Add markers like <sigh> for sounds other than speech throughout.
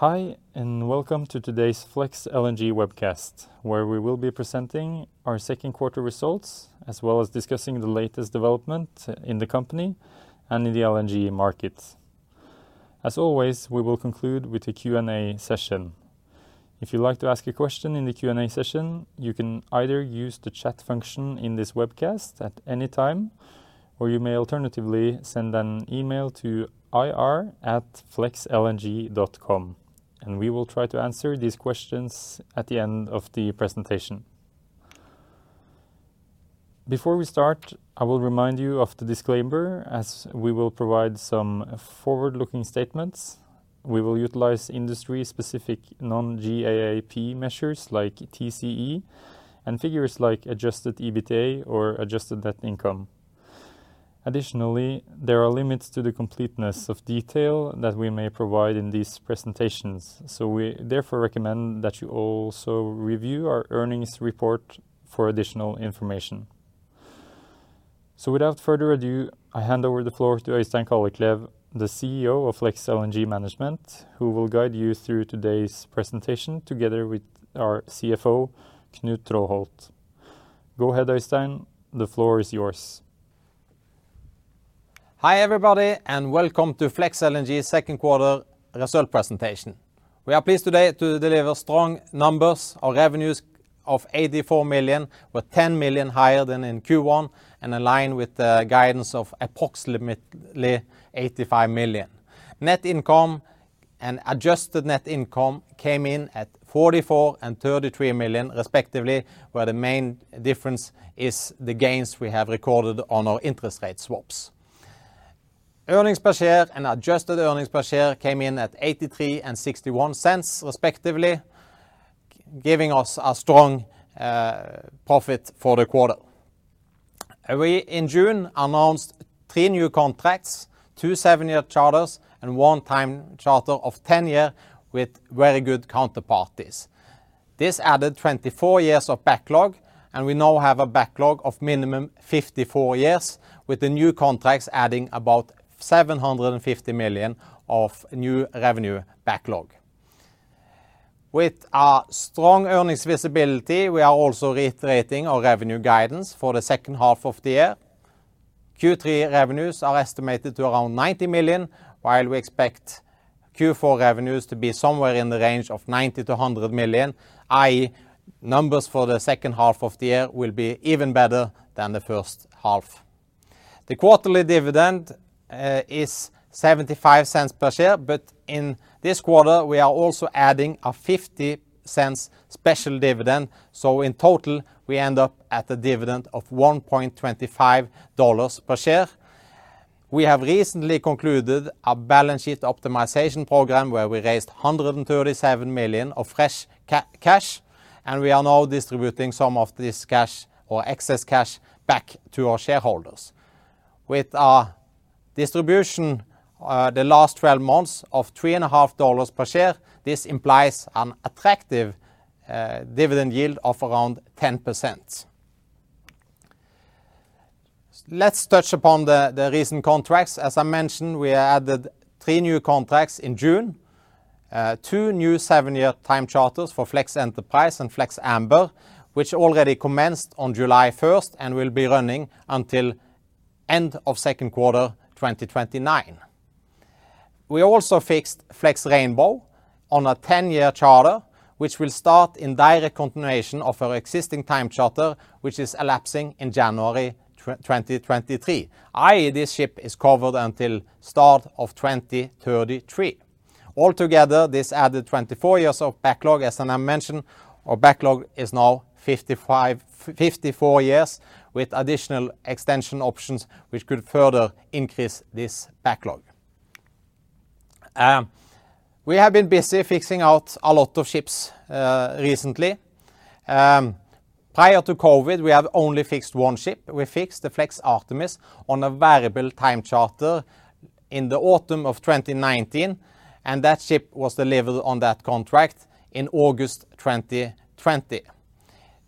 Hi, and welcome to today's Flex LNG webcast, where we will be presenting our second quarter results, as well as discussing the latest development in the company and in the LNG market. As always, we will conclude with a Q&A session. If you'd like to ask a question in the Q&A session, you can either use the chat function in this webcast at any time, or you may alternatively send an email to ir@flexlng.com, and we will try to answer these questions at the end of the presentation. Before we start, I will remind you of the disclaimer, as we will provide some forward-looking statements. We will utilize industry-specific non-GAAP measures like TCE and figures like adjusted EBITDA or adjusted net income. Additionally, there are limits to the completeness of detail that we may provide in these presentations, so we therefore recommend that you also review our earnings report for additional information. So without further ado, I hand over the floor to Øystein Kalleklev, the CEO of Flex LNG Management, who will guide you through today's presentation together with our CFO, Knut Traaholt. Go ahead, Øystein. The floor is yours. Hi, everybody, and welcome to Flex LNG second quarter result presentation. We are pleased today to deliver strong numbers of revenues of $84 million, with 10 million higher than in Q1 and in line with the guidance of approximately 85 million. Net income and adjusted net income came in at $44 million and $33 million, respectively, where the main difference is the gains we have recorded on our interest rate swaps. Earnings per share and adjusted earnings per share came in at $0.83 and $0.61, respectively, giving us a strong uh, profit for the quarter. We, in June, announced three new contracts, two seven-year charters and one time charter of 10 year with very good counterparties. This added 24 years of backlog, and we now have a backlog of minimum 54 years, with the new contracts adding about 750 million of new revenue backlog. With our strong earnings visibility, we are also reiterating our revenue guidance for the second half of the year. Q3 revenues are estimated to around 90 million, while we expect Q4 revenues to be somewhere in the range of $90 million-$100 million, i.e., numbers for the second half of the year will be even better than the first half. The quarterly dividend Uh, is $0.75 per share, but in this quarter, we are also adding a $0.50 special dividend, so in total, we end up at a dividend of $1.25 per share. We have recently concluded a balance sheet optimization program, where we raised 137 million of fresh cash, and we are now distributing some of this cash or excess cash back to our shareholders. With our distribution, uh, the last 12 months of $3.5 per share, this implies an attractive uh, dividend yield of around 10%. Let's touch upon the recent contracts. As I mentioned, we added three new contracts in June, uh, two new seven-year time charters for Flex Enterprise and Flex Amber, which already commenced on July 1st and will be running until end of second quarter 2029. We also fixed Flex Rainbow on a 10-year charter, which will start in direct continuation of our existing time charter, which is elapsing in January 2023, i.e., this ship is covered until start of 2033. Altogether, this added 24 years of backlog. As I mentioned, our backlog is now 54 years, with additional extension options, which could further increase this backlog. Um, we have been busy fixing out a lot of ships uh, recently. Um, prior to COVID, we have only fixed one ship. We fixed the Flex Artemis on a variable time charter in the autumn of 2019, and that ship was delivered on that contract in August 2020.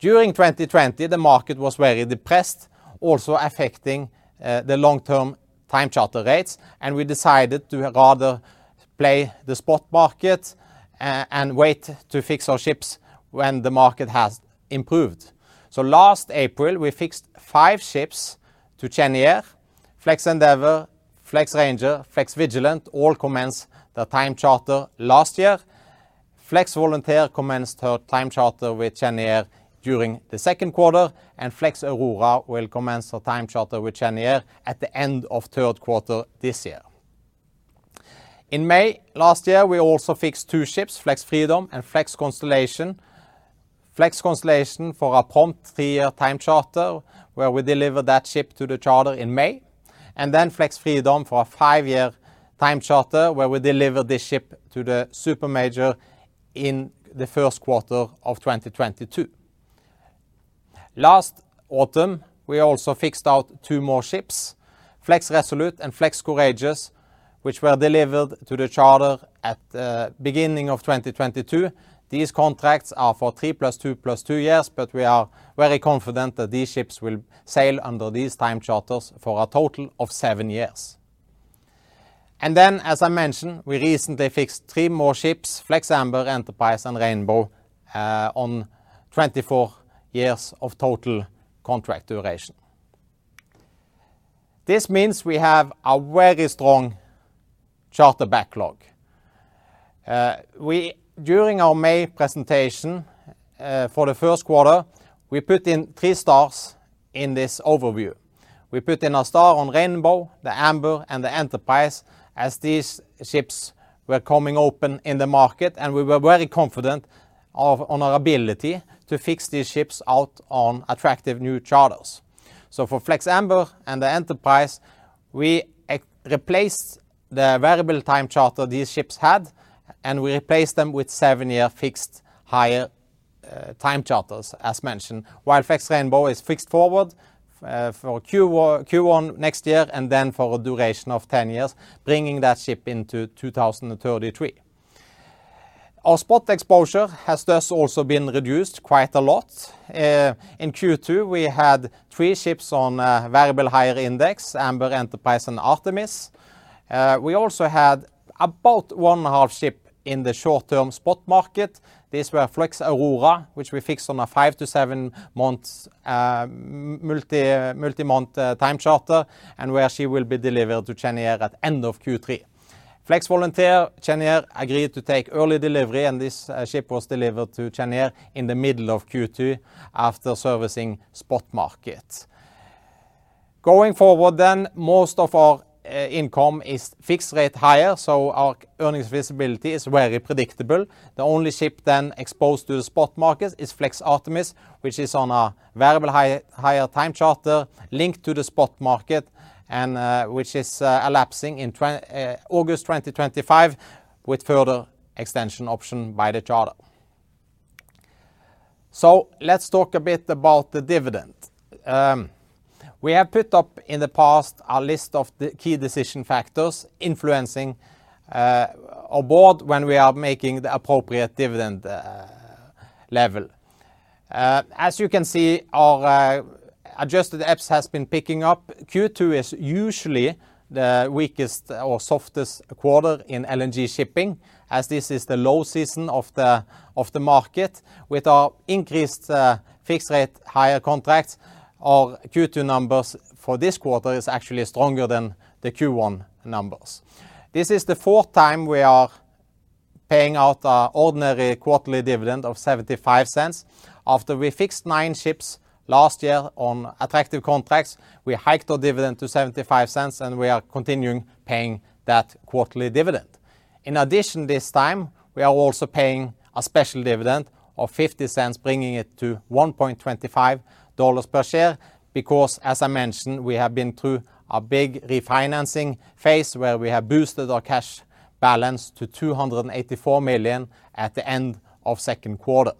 During 2020, the market was very depressed, also affecting uh, the long-term time charter rates, and we decided to rather play the spot market uh, and wait to fix our ships when the market has improved. So, last April, we fixed five ships to Cheniere. Flex Endeavour, Flex Ranger, Flex Vigilant all commenced their time charter last year. Flex Volunteer commenced her time charter with Cheniere during the second quarter, and Flex Aurora will commence a time charter with Cheniere at the end of third quarter this year. In May last year, we also fixed two ships, Flex Freedom and Flex Constellation. Flex Constellation for a prompt three-year time charter, where we delivered that ship to the charter in May. And then Flex Freedom for a five-year time charter, where we delivered this ship to the super major in the first quarter of 2022. Last autumn, we also fixed out two more ships, Flex Resolute and Flex Courageous, which were delivered to the charter at the beginning of 2022. These contracts are for 3 + 2 + 2 years, but we are very confident that these ships will sail under these time charters for a total of seven years. And then, as I mentioned, we recently fixed three more ships, Flex Amber, Enterprise, and Rainbow, uh, on 24 years of total contract duration. This means we have a very strong charter backlog. Uh, during our May presentation, uh, for the first quarter, we put in three stars in this overview. We put in a star on Rainbow, the Amber, and the Enterprise as these ships were coming open in the market, and we were very confident on our ability to fix these ships out on attractive new charters. So for Flex Amber and the Enterprise, we replaced the variable time charter these ships had, and we replaced them with seven-year fixed hire uh, time charters, as mentioned. While Flex Rainbow is fixed forward uh, for Q1 next year, and then for a duration of 10 years, bringing that ship into 2033. Our spot exposure has thus also been reduced quite a lot. Eh, in Q2, we had three ships on eh, variable hire index, Amber, Enterprise, and Artemis. Eh, we also had about 1.5 ship in the short-term spot market. These were Flex Aurora, which we fixed on a five to seven months multi-month time charter, and where she will be delivered to Cheniere at end of Q3. Flex Volunteer, Cheniere agreed to take early delivery, and this uh, ship was delivered to Cheniere in the middle of Q2 after servicing spot market. Going forward then, most of our uh, income is fixed rate hire, so our earnings visibility is very predictable. The only ship then exposed to the spot market is Flex Artemis, which is on a variable hire time charter linked to the spot market and uh, which is uh, elapsing in uh, August 2025 with further extension option by the charter. So let's talk a bit about the dividend. Um, we have put up in the past a list of the key decision factors influencing our board when we are making the appropriate dividend level. As you can see, our adjusted EPS has been picking up. Q2 is usually the weakest or softest quarter in LNG shipping, as this is the low season of the market. With our increased uh, fixed rate hire contracts, our Q2 numbers for this quarter is actually stronger than the Q1 numbers. This is the fourth time we are paying out our ordinary quarterly dividend of $0.75. After we fixed nine ships last year on attractive contracts, we hiked our dividend to $0.75, and we are continuing paying that quarterly dividend. In addition, this time, we are also paying a special dividend of $0.50, bringing it to $1.25 per share, because, as I mentioned, we have been through a big refinancing phase where we have boosted our cash balance to 284 million at the end of second quarter.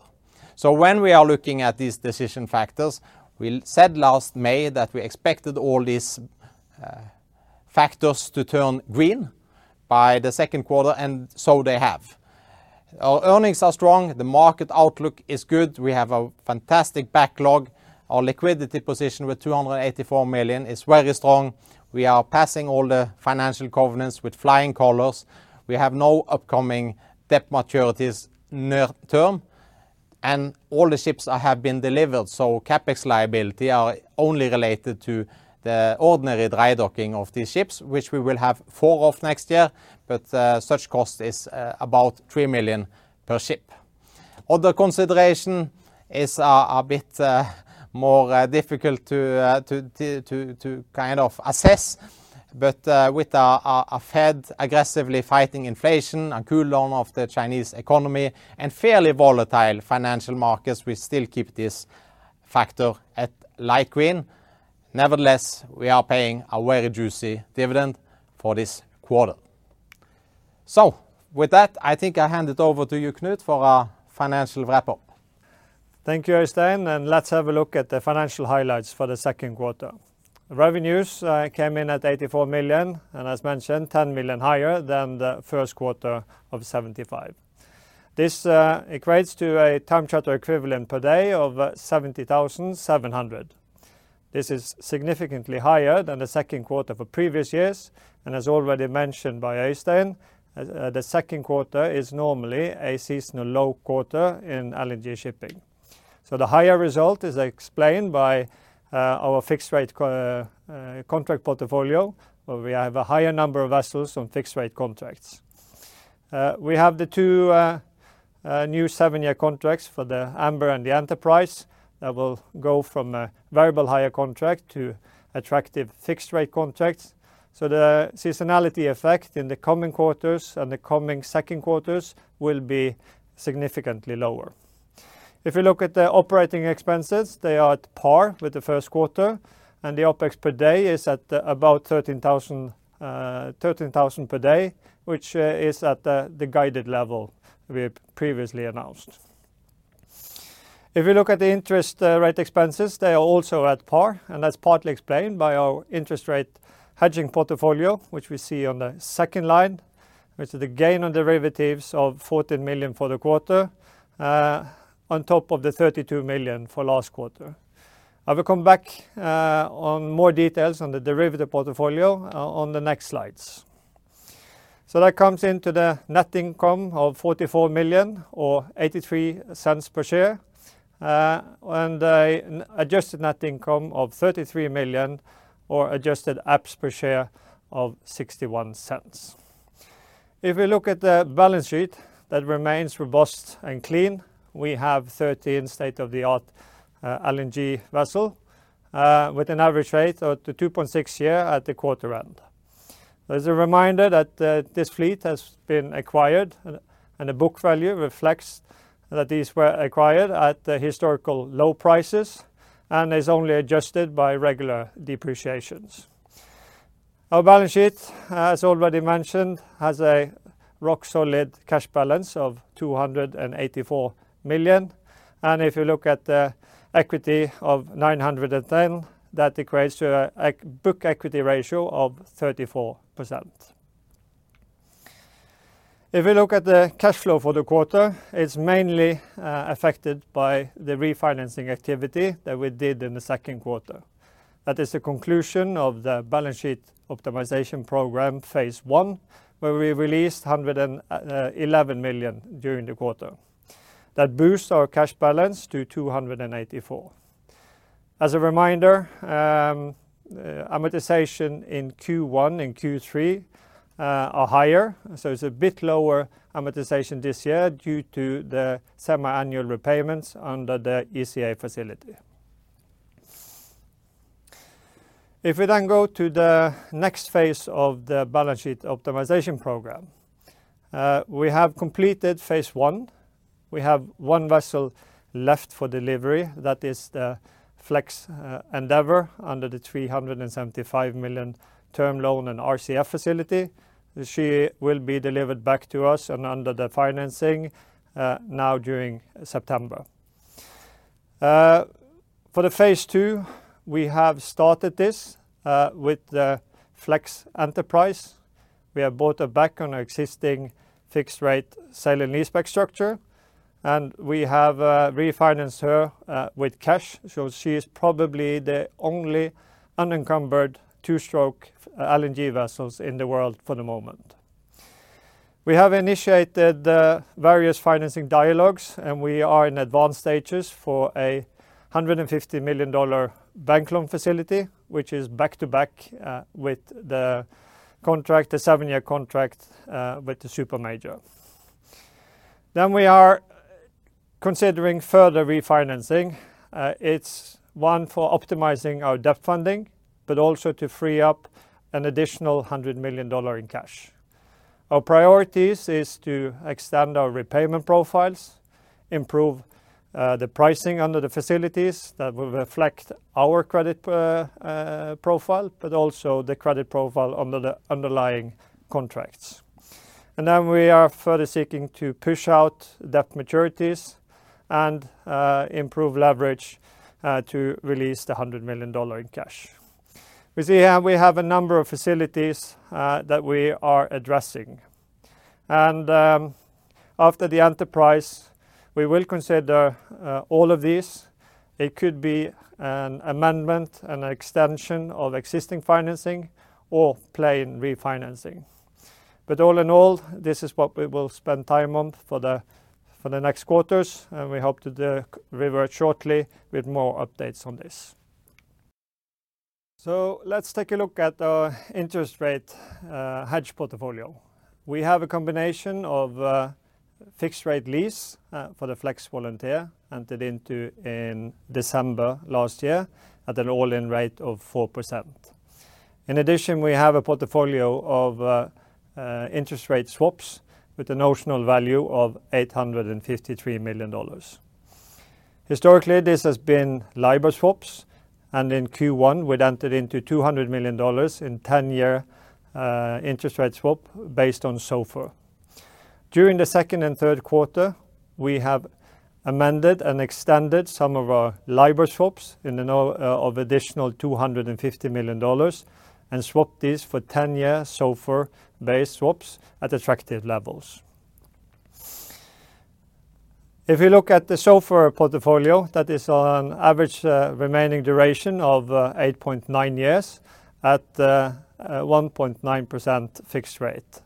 So when we are looking at these decision factors, we said last May that we expected all these uh, factors to turn green by the second quarter, and so they have. Our earnings are strong, the market outlook is good, we have a fantastic backlog. Our liquidity position with 284 million is very strong. We are passing all the financial covenants with flying colors. We have no upcoming debt maturities near term, and all the ships have been delivered, so CapEx liability are only related to the ordinary dry docking of these ships, which we will have four of next year, but uh, such cost is uh, about 3 million per ship. Other consideration is uh, a bit more difficult to kind of assess, Uh, with a Fed aggressively fighting inflation and cool down of the Chinese economy and fairly volatile financial markets, we still keep this factor at light green. Nevertheless, we are paying a very juicy dividend for this quarter. So with that, I think I hand it over to you, Knut, for a financial wrap-up. Thank you, Øystein, and let's have a look at the financial highlights for the second quarter. Revenues uh, came in at 84 million, and as mentioned, 10 million higher than the first quarter of $75 million. This uh, equates to a time charter equivalent per day of 70,700. This is significantly higher than the second quarter for previous years, and as already mentioned by Øystein, uh, the second quarter is normally a seasonal low quarter in LNG shipping. So the higher result is explained by Uh, our fixed rate uh, uh, contract portfolio, where we have a higher number of vessels on fixed rate contracts. We have the two new seven-year contracts for the Amber and the Enterprise that will go from a variable hire contract to attractive fixed rate contracts. So the seasonality effect in the coming quarters and the coming second quarters will be significantly lower. If you look at the operating expenses, they are at par with the first quarter, and the OpEx per day is at uh, about $13,000 uh, per day, which uh, is at the guided level we previously announced. If you look at the interest rate expenses, they are also at par, and that's partly explained by our interest rate hedging portfolio, which we see on the second line, which is the gain on derivatives of 14 million for the quarter, on top of the 32 million for last quarter. I will come back uh, on more details on the derivative portfolio uh, on the next slides. So that comes into the net income of 44 million or $0.83 per share, uh, and an adjusted net income of 33 million or adjusted EPS per share of $0.61. If we look at the balance sheet, that remains robust and clean. We have 13 state-of-the-art uh, LNG vessels uh, with an average rate of 2.6 years at the quarter end. As a reminder that uh, this fleet has been acquired, and the book value reflects that these were acquired at the historical low prices and is only adjusted by regular depreciations. Our balance sheet, as already mentioned, has a rock-solid cash balance of $284 million, and if you look at the equity of $910 million, that equates to a book equity ratio of 34%. If you look at the cash flow for the quarter, it's mainly uh, affected by the refinancing activity that we did in the second quarter. That is the conclusion of the balance sheet optimization program, phase one, where we released $111 uh, million during the quarter. That boosts our cash balance to $284 million. As a reminder, um, uh, amortization in Q1 and Q3 uh, are higher, so it's a bit lower amortization this year due to the semi-annual repayments under the ECA facility. If we then go to the next phase of the balance sheet optimization program, uh, we have completed phase one. We have one vessel left for delivery. That is the Flex uh, Endeavour, under the 375 million term loan and RCF facility. She will be delivered back to us and under the financing uh, now during September. Uh, for the phase two, we have started this with the Flex Enterprise. We have bought her back on our existing fixed rate sale and leaseback structure, and we have uh, refinanced her uh, with cash, so she is probably the only unencumbered two-stroke uh, LNG vessels in the world for the moment. We have initiated various financing dialogues, and we are in advanced stages for a $150 million bank loan facility, which is back-to-back with the contract, the seven-year contract with the super major. We are considering further refinancing. Uh, it's one for optimizing our debt funding, but also to free up an additional $100 million in cash. Our priorities is to extend our repayment profiles, improve uh, the pricing under the facilities that will reflect our credit uh, profile, but also the credit profile under the underlying contracts. And then we are further seeking to push out debt maturities and uh, improve leverage uh, to release the $100 million in cash. We see here we have a number of facilities uh, that we are addressing. And um after the Enterprise, we will consider all of these. It could be an amendment, an extension of existing financing or plain refinancing. But all in all, this is what we will spend time on for the next quarters, and we hope to revert shortly with more updates on this. So let's take a look at our interest rate uh, hedge portfolio. We have a combination of uh, fixed rate lease uh, for the Flex Volunteer entered into in December last year at an all-in rate of 4%. In addition, we have a portfolio of interest rate swaps with a notional value of $853 million. Historically, this has been LIBOR swaps, and in Q1, we'd entered into $200 million in 10-year uh, interest rate swap based on SOFR. During the second and third quarter, we have amended and extended some of our LIBOR swaps in the uh, of additional $250 million and swapped these for 10-year SOFR-based swaps at attractive levels. If you look at the SOFR portfolio, that is on average uh, remaining duration of uh, 8.9 years at uh, 1.9% fixed rate.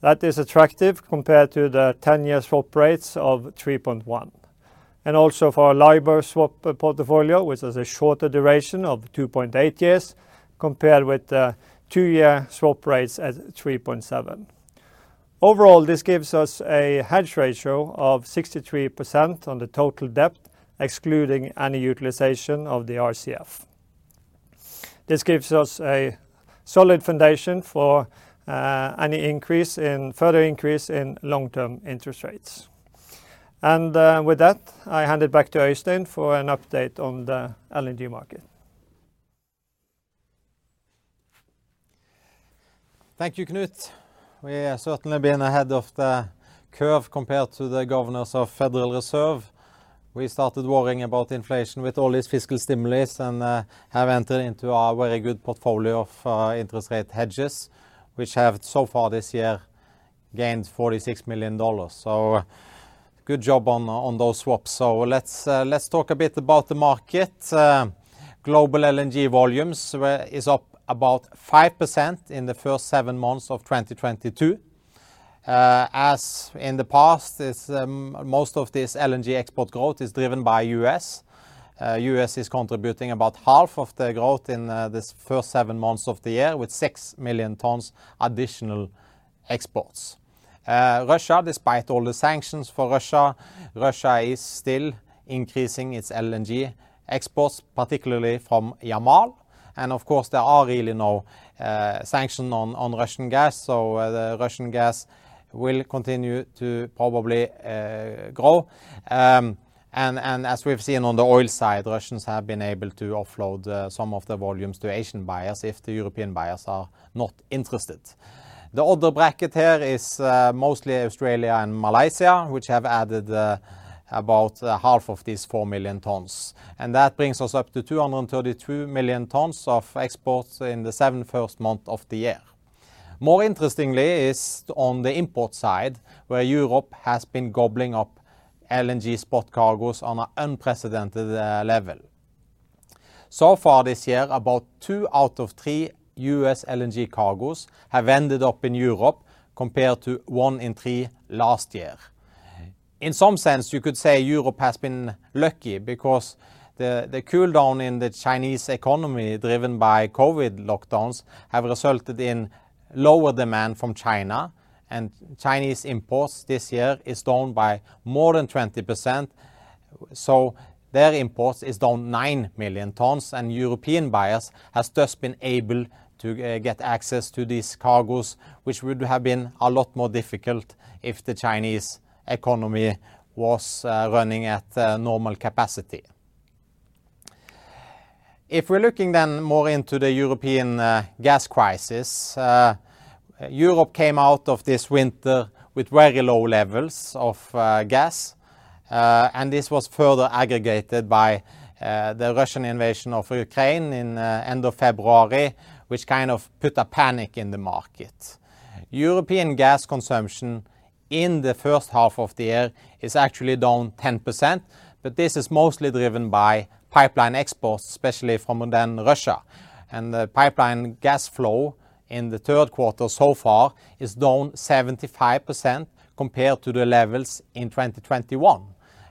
That is attractive compared to the 10-year swap rates of 3.1%. Also for our LIBOR swap portfolio, which has a shorter duration of 2.8 years, compared with the two-year swap rates at 3.7. Overall, this gives us a hedge ratio of 63% on the total debt, excluding any utilization of the RCF. This gives us a solid foundation for uh, any further increase in long-term interest rates. And uh, with that, I hand it back to Øystein for an update on the LNG market. Thank you, Knut. We have certainly been ahead of the curve compared to the governors of Federal Reserve. We started worrying about inflation with all these fiscal stimulus and uh, have entered into a very good portfolio of uh, interest rate hedges, which have so far this year gained $46 million. So, good job on those swaps. So uh, Let's talk a bit about the market. Global LNG volumes is up about 5% in the first seven months of 2022. Uh, as in the past, um, most of this LNG export growth is driven by U.S. U.S. Uh, is contributing about half of the growth in uh, this first seven months of the year with 6 million tons additional exports. Russia, despite all the sanctions for Russia, Russia is still increasing its LNG exports, particularly from Yamal. And of course, there are really no uh, sanction on on Russian gas, so uh, the Russian gas will continue to probably uh, grow. Um, and as we've seen on the oil side, Russians have been able to offload some of the volumes to Asian buyers if the European buyers are not interested. The other bracket here is mostly Australia and Malaysia, which have added about uh, half of these 4 million tons. That brings us up to 232 million tons of exports in the seven first month of the year. More interestingly is on the import side, where Europe has been gobbling up LNG spot cargos on an unprecedented uh, level. So far this year, about two out of three U.S. LNG cargos have ended up in Europe, compared to one in three last year. In some sense, you could say Europe has been lucky because the cool down in the Chinese economy, driven by COVID lockdowns, have resulted in lower demand from China, and Chinese imports this year is down by more than 20%. So their imports is down 9 million tons, and European buyers has thus been able to uh, get access to these cargos, which would have been a lot more difficult if the Chinese economy was uh, running at uh, normal capacity. If we're looking then more into the European uh, gas crisis, Europe came out of this winter with very low levels of gas, and this was further aggregated by the Russian invasion of Ukraine in end of February, which kind of put a panic in the market. European gas consumption in the first half of the year is actually down 10%, but this is mostly driven by pipeline exports, especially from then Russia. And the pipeline gas flow in the third quarter so far is down 75% compared to the levels in 2021.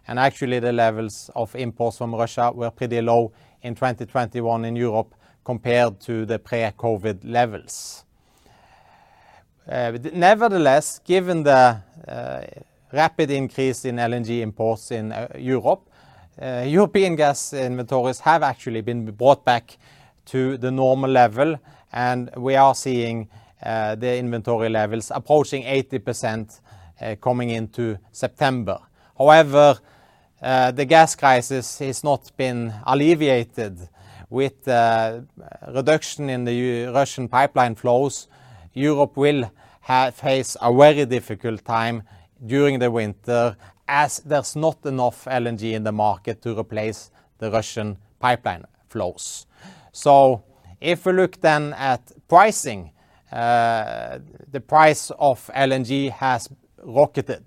And Actually, the levels of imports from Russia were pretty low in 2021 in Europe compared to the pre-COVID levels. Uh, nevertheless, given the uh, rapid increase in LNG imports in uh, Europe, European gas inventories have actually been brought back to the normal level, and we are seeing the inventory levels approaching 80% coming into September. However, the gas crisis has not been alleviated with the reduction in the Russian pipeline flows. Europe will face a very difficult time during the winter as there's not enough LNG in the market to replace the Russian pipeline flows. So if we look then at pricing, uh, the price of LNG has rocketed.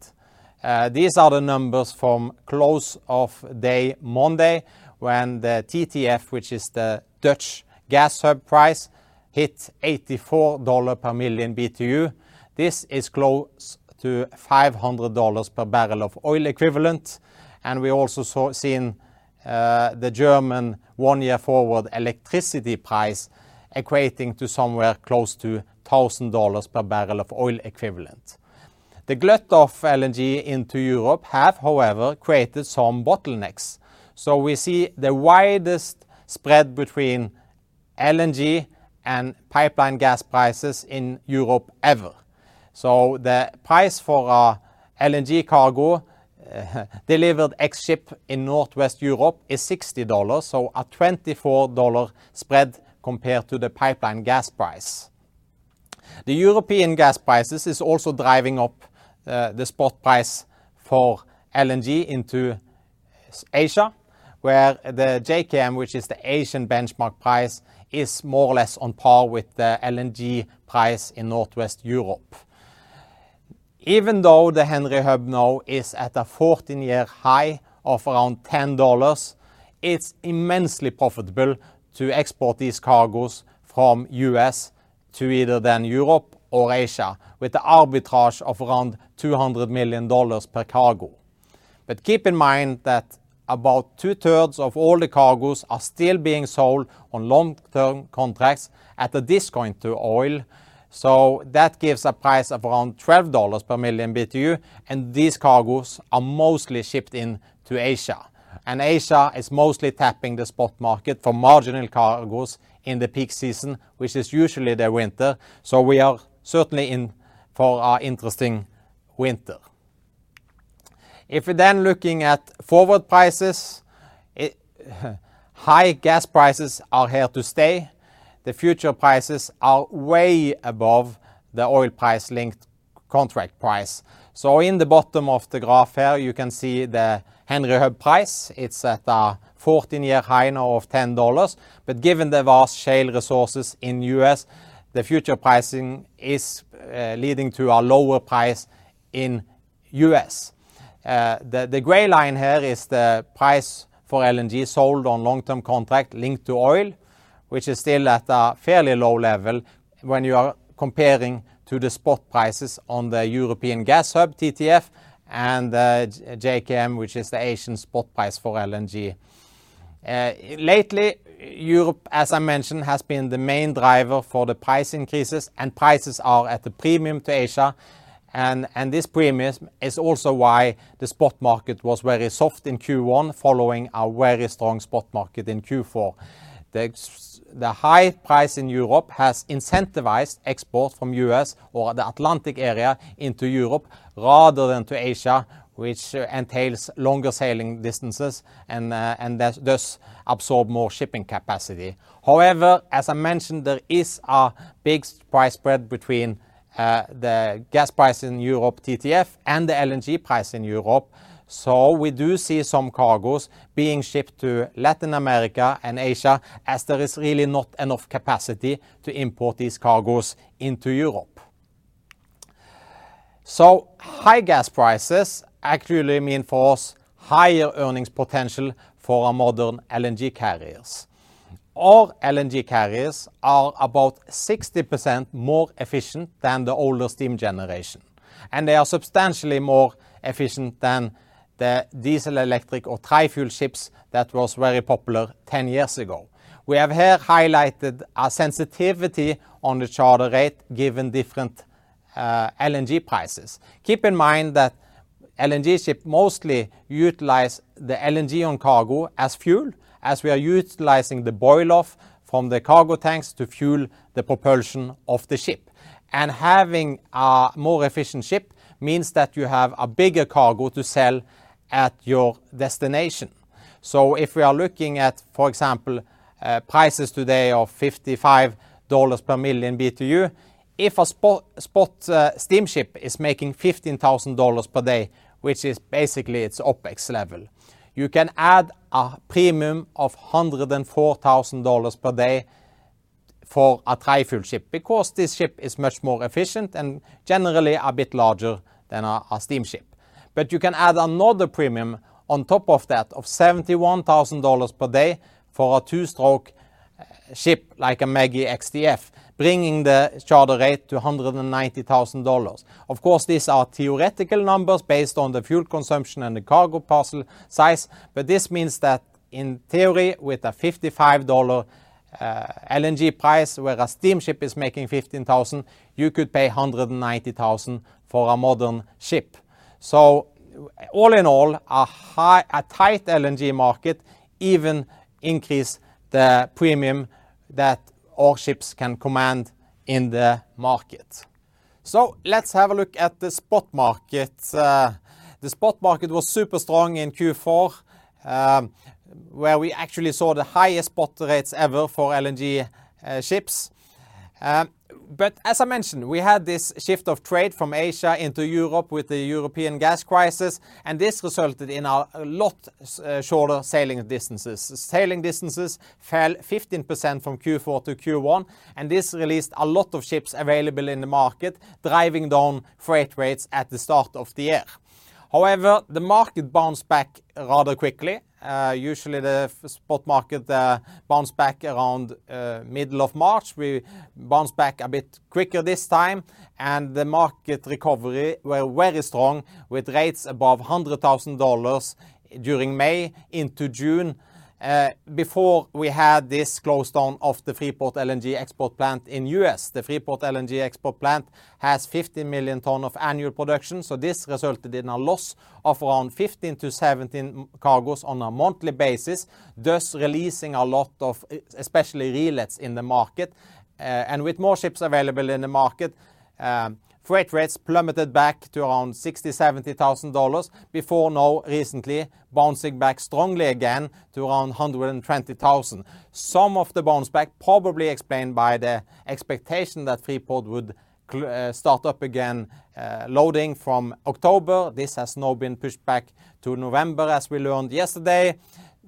Uh, these are the numbers from close of day Monday when the TTF, which is the Dutch gas hub price, hit $84 per million BTU. This is close to $500 per barrel of oil equivalent. And we also seen uh, the German one-year forward electricity price equating to somewhere close to $1,000 per barrel of oil equivalent. The glut of LNG into Europe have, however, created some bottlenecks. So we see the widest spread between LNG and pipeline gas prices in Europe ever. So the price for uh, a LNG cargo uh, <laughs> delivered ex-ship in Northwest Europe is $60, so a $24 spread compared to the pipeline gas price. The European gas prices is also driving up uh, the spot price for LNG into Asia, where the JKM, which is the Asian benchmark price, is more or less on par with the LNG price in Northwest Europe. Even though the Henry Hub now is at a 14-year high of around $10, it's immensely profitable to export these cargos from U.S. to either then Europe or Asia with the arbitrage of around $200 million per cargo. But keep in mind that about two-thirds of all the cargos are still being sold on long-term contracts at a discount to oil. So that gives a price of around $12 per million BTU, and these cargos are mostly shipped into Asia. And Asia is mostly tapping the spot market for marginal cargos in the peak season, which is usually the winter. So we are certainly in for an interesting winter. If we're then looking at forward prices, <laughs> high gas prices are here to stay. The future prices are way above the oil price-linked contract price. So in the bottom of the graph here, you can see the Henry Hub price. It's at a 14-year high now of $10. But given the vast shale resources in U.S., the future pricing is uh, leading to a lower price in U.S. Uh, the gray line here is the price for LNG sold on long-term contract linked to oil, which is still at a fairly low level when you are comparing to the spot prices on the European Gas Hub, TTF, and JKM, which is the Asian spot price for LNG. Uh, lately, Europe, as I mentioned, has been the main driver for the price increases, and prices are at a premium to Asia. And this premium is also why the spot market was very soft in Q1, following a very strong spot market in Q4. The high price in Europe has incentivized export from U.S. or the Atlantic area into Europe rather than to Asia, which entails longer sailing distances and uh, thus absorb more shipping capacity. However, as I mentioned, there is a big price spread between Uh, the gas price in Europe, TTF, and the LNG price in Europe. We do see some cargoes being shipped to Latin America and Asia, as there is really not enough capacity to import these cargoes into Europe. So, high gas prices actually mean for us higher earnings potential for our modern LNG carriers. Our LNG carriers are about 60% more efficient than the older steam generation, and they are substantially more efficient than the diesel, electric, or tri-fuel ships that was very popular 10 years ago. We have here highlighted a sensitivity on the charter rate given different uh, LNG prices. Keep in mind that LNG ship mostly utilize the LNG on cargo as fuel, as we are utilizing the boil off from the cargo tanks to fuel the propulsion of the ship. And having a more efficient ship means that you have a bigger cargo to sell at your destination. So if we are looking at, for example, uh, prices today of $55 per million BTU, if a spot uh, steamship is making $15,000 per day, which is basically its OpEx level, you can add a premium of $104,000 per day for a tri-fuel ship because this ship is much more efficient and generally a bit larger than a steamship. But you can add another premium on top of that of $71,000 per day for a two-stroke uh, ship like a MEGI X-DF, bringing the charter rate to $190,000. Of course, these are theoretical numbers based on the fuel consumption and the cargo parcel size, but this means that in theory, with a $55 LNG uh, price, where a steamship is making 15,000, you could pay 190,000 for a modern ship. So all in all, a tight LNG market even increase the premium that our ships can command in the market. So let's have a look at the spot market. Uh, the spot market was super strong in Q4, um, where we actually saw the highest spot rates ever for LNG uh, ships. Um, But as I mentioned, we had this shift of trade from Asia into Europe with the European gas crisis, and this resulted in a lot uh, shorter sailing distances. Sailing distances fell 15% from Q4 to Q1, and this released a lot of ships available in the market, driving down freight rates at the start of the year. However, the market bounced back rather quickly. Uh, usually the spot market uh, bounce back around uh, middle of March. We bounced back a bit quicker this time, and the market recovery were very strong with rates above $100,000 during May into June, Uh, before we had this close down of the Freeport LNG export plant in U.S. The Freeport LNG export plant has 50 million ton of annual production, so this resulted in a loss of around 15-17 cargoes on a monthly basis, thus releasing a lot of especially relets in the market. Uh, and with more ships available in the market, um, freight rates plummeted back to around $60,000-$70,000 before now recently bouncing back strongly again to around 120,000. Some of the bounce back probably explained by the expectation that Freeport would uh, start up again, uh, loading from October. This has now been pushed back to November, as we learned yesterday.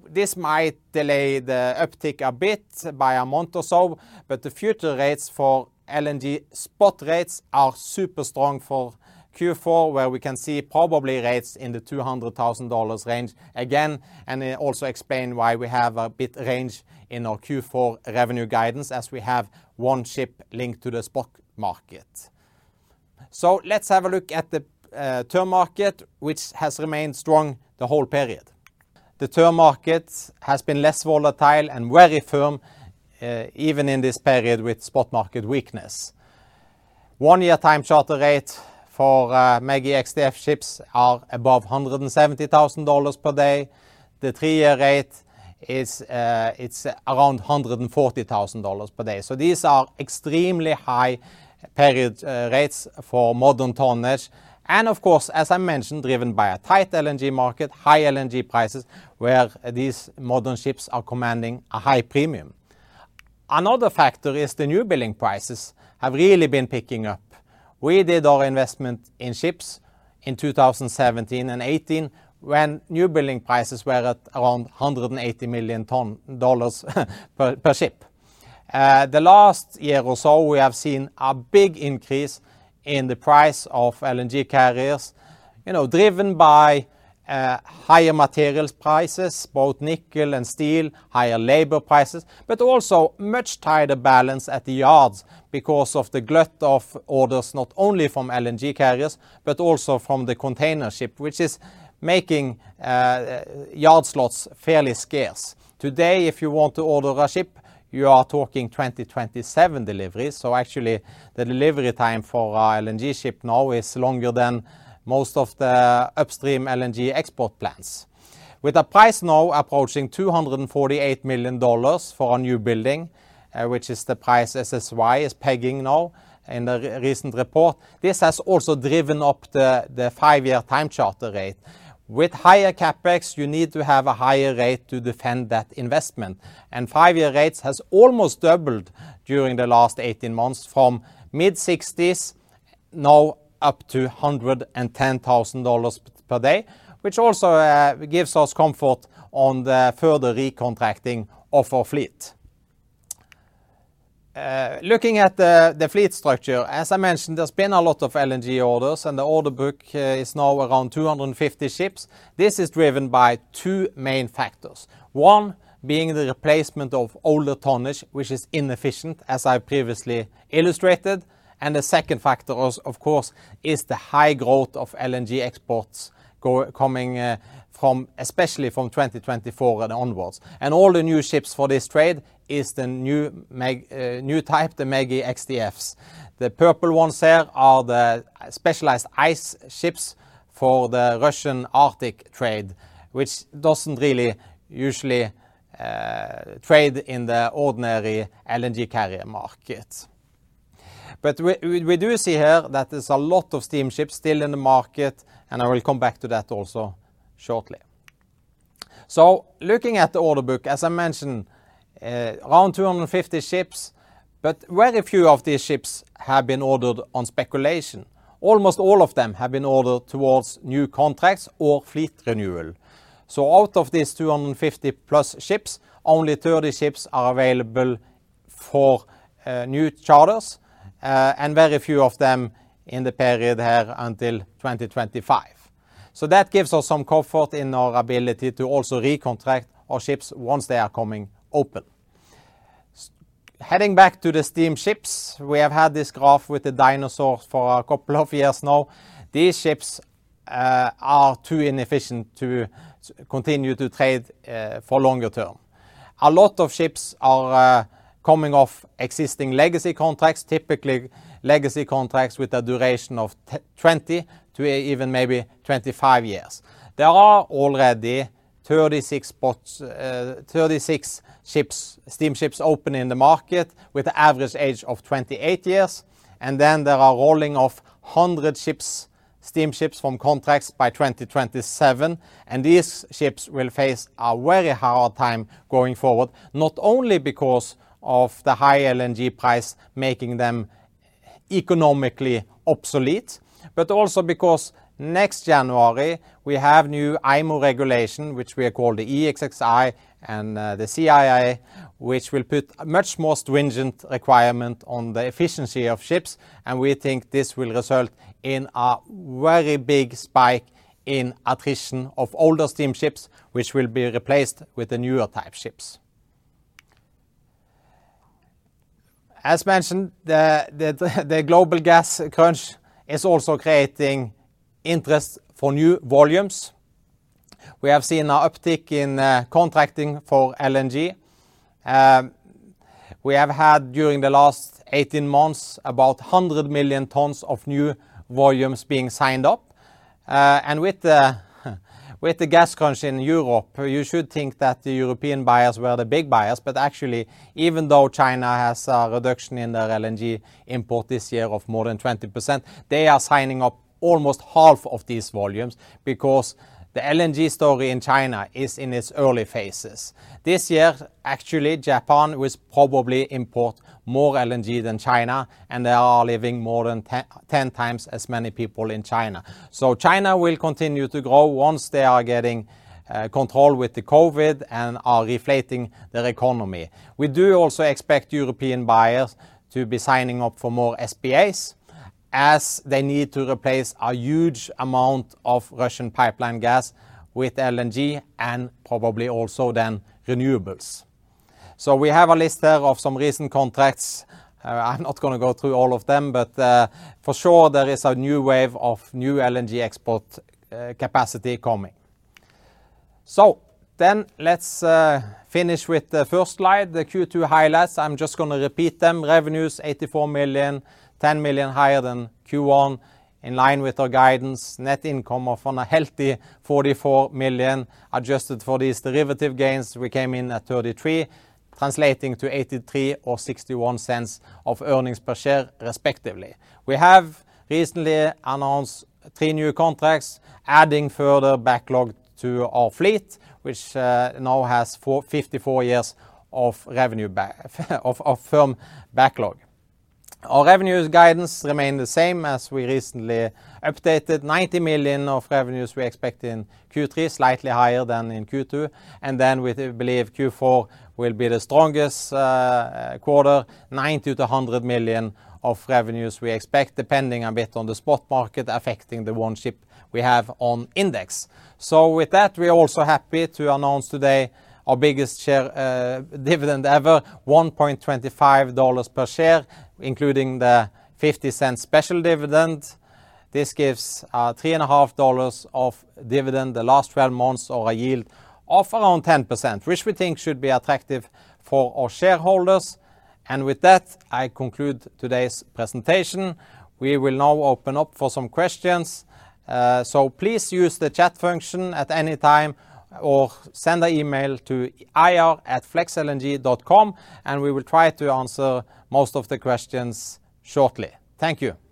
This might delay the uptick a bit by a month or so, but the future rates for LNG spot rates are super strong for Q4, where we can see probably rates in the $200,000 range again, and it also explain why we have a bit range in our Q4 revenue guidance as we have one ship linked to the spot market. So let's have a look at the uh, term market, which has remained strong the whole period. The term market has been less volatile and very firm, Uh, even in this period with spot market weakness. One-year time charter rate for uh, MEGI X-DF ships are above $170,000 per day. The three-year rate is uh, around $140,000 per day. So these are extremely high period rates for modern tonnage. And of course, as I mentioned, driven by a tight LNG market, high LNG prices, where these modern ships are commanding a high premium. Another factor is the new building prices have really been picking up. We did our investment in ships in 2017 and 2018 when new building prices were at around $180 million <laughs> per ship. Uh, the last year or so, we have seen a big increase in the price of LNG carriers, you know, driven by Uh, higher materials prices, both nickel and steel, higher labor prices, but also much tighter balance at the yards because of the glut of orders, not only from LNG carriers, but also from the container ship, which is making uh, yard slots fairly scarce. Today, if you want to order a ship, you are talking 2027 deliveries. So actually, the delivery time for our LNG ship now is longer than most of the upstream LNG export plans. With a price now approaching $248 million for a new building, uh, which is the price SSY is pegging now in the recent report, this has also driven up the five-year time charter rate. With higher CapEx, you need to have a higher rate to defend that investment. And Five-year rates has almost doubled during the last 18 months from mid-60s now up to $110,000 per day, which also uh, gives us comfort on the further recontracting of our fleet. Uh, looking at the fleet structure, as I mentioned, there's been a lot of LNG orders, and the order book uh, is now around 250 ships. This is driven by two main factors. One being the replacement of older tonnage, which is inefficient, as I previously illustrated. The second factor of course, is the high growth of LNG exports coming uh, from, especially from 2024 and onwards. All the new ships for this trade is the new uh, type, the MEGI X-DFs. The purple ones there are the specialized ice ships for the Russian Arctic trade, which doesn't really usually uh, trade in the ordinary LNG carrier market. But we do see here that there's a lot of steamships still in the market, and I will come back to that also shortly. So looking at the order book, as I mentioned, uh, around 250 ships, but very few of these ships have been ordered on speculation. Almost all of them have been ordered towards new contracts or fleet renewal. So out of these 250+ ships, only 30 ships are available for uh, new charters, Uh, and very few of them in the period here until 2025. So That gives us some comfort in our ability to also recontract our ships once they are coming open. Heading back to the steamships, we have had this graph with the dinosaurs for a couple of years now. These ships uh, are too inefficient to continue to trade uh, for longer term. A lot of ships are coming off existing legacy contracts, typically legacy contracts with a duration of 20 to even maybe 25 years. There are already 36 spots, uh, 36 ships, steamships open in the market with an average age of 28 years. And then there are rolling of 100 ships, steamships from contracts by 2027. And These ships will face a very hard time going forward, not only because of the high LNG price making them economically obsolete, but also because next January we have new IMO regulation, which we call the EEXI and uh, the CII, which will put much more stringent requirement on the efficiency of ships. And we think this will result in a very big spike in attrition of older steamships, which will be replaced with the newer type ships. As mentioned, <laughs> the global gas crunch is also creating interest for new volumes. We have seen an uptick in uh, contracting for LNG. Um, we have had, during the last 18 months, about 100 million tons of new volumes being signed up. Uh, with the gas crunch in Europe, you should think that the European buyers were the big buyers. But actually, even though China has a reduction in their LNG import this year of more than 20%, they are signing up almost half of these volumes because the LNG story in China is in its early phases. This year, actually, Japan will probably import more LNG than China, and there are living more than 10 times as many people in China. So China will continue to grow once they are getting uh, control with the COVID and are reflating their economy. We do also expect European buyers to be signing up for more SPAs as they need to replace a huge amount of Russian pipeline gas with LNG and probably also then renewables. So we have a list here of some recent contracts. Uh, I'm not going to go through all of them, but uh, for sure there is a new wave of new LNG export uh, capacity coming. So then let's finish with the first slide, the Q2 highlights. I'm just going to repeat them. Revenues, $84 million, 10 million higher than Q1, in line with our guidance. Net income of on a healthy 44 million. Adjusted for these derivative gains, we came in at $33 million, translating to $0.83 or $0.61 of earnings per share, respectively. We have recently announced three new contracts, adding further backlog to our fleet, which uh, now has 54 years of <laughs> firm backlog. Our revenues guidance remain the same as we recently updated. 90 million of revenues we expect in Q3, slightly higher than in Q2. Then We believe Q4 will be the strongest uh, quarter, $90 million-$100 million of revenues we expect, depending a bit on the spot market affecting the one ship we have on index. So, with that, we are also happy to announce today our biggest share uh, dividend ever, $1.25 per share, including the $0.50 special dividend. This gives uh, $3.50 of dividend the last 12 months or a yield of around 10%, which we think should be attractive for our shareholders. And with that, I conclude today's presentation. We will now open up for some questions. Uh, so please use the chat function at any time or send an email to ir@flexlng.com, and we will try to answer most of the questions shortly. Thank you.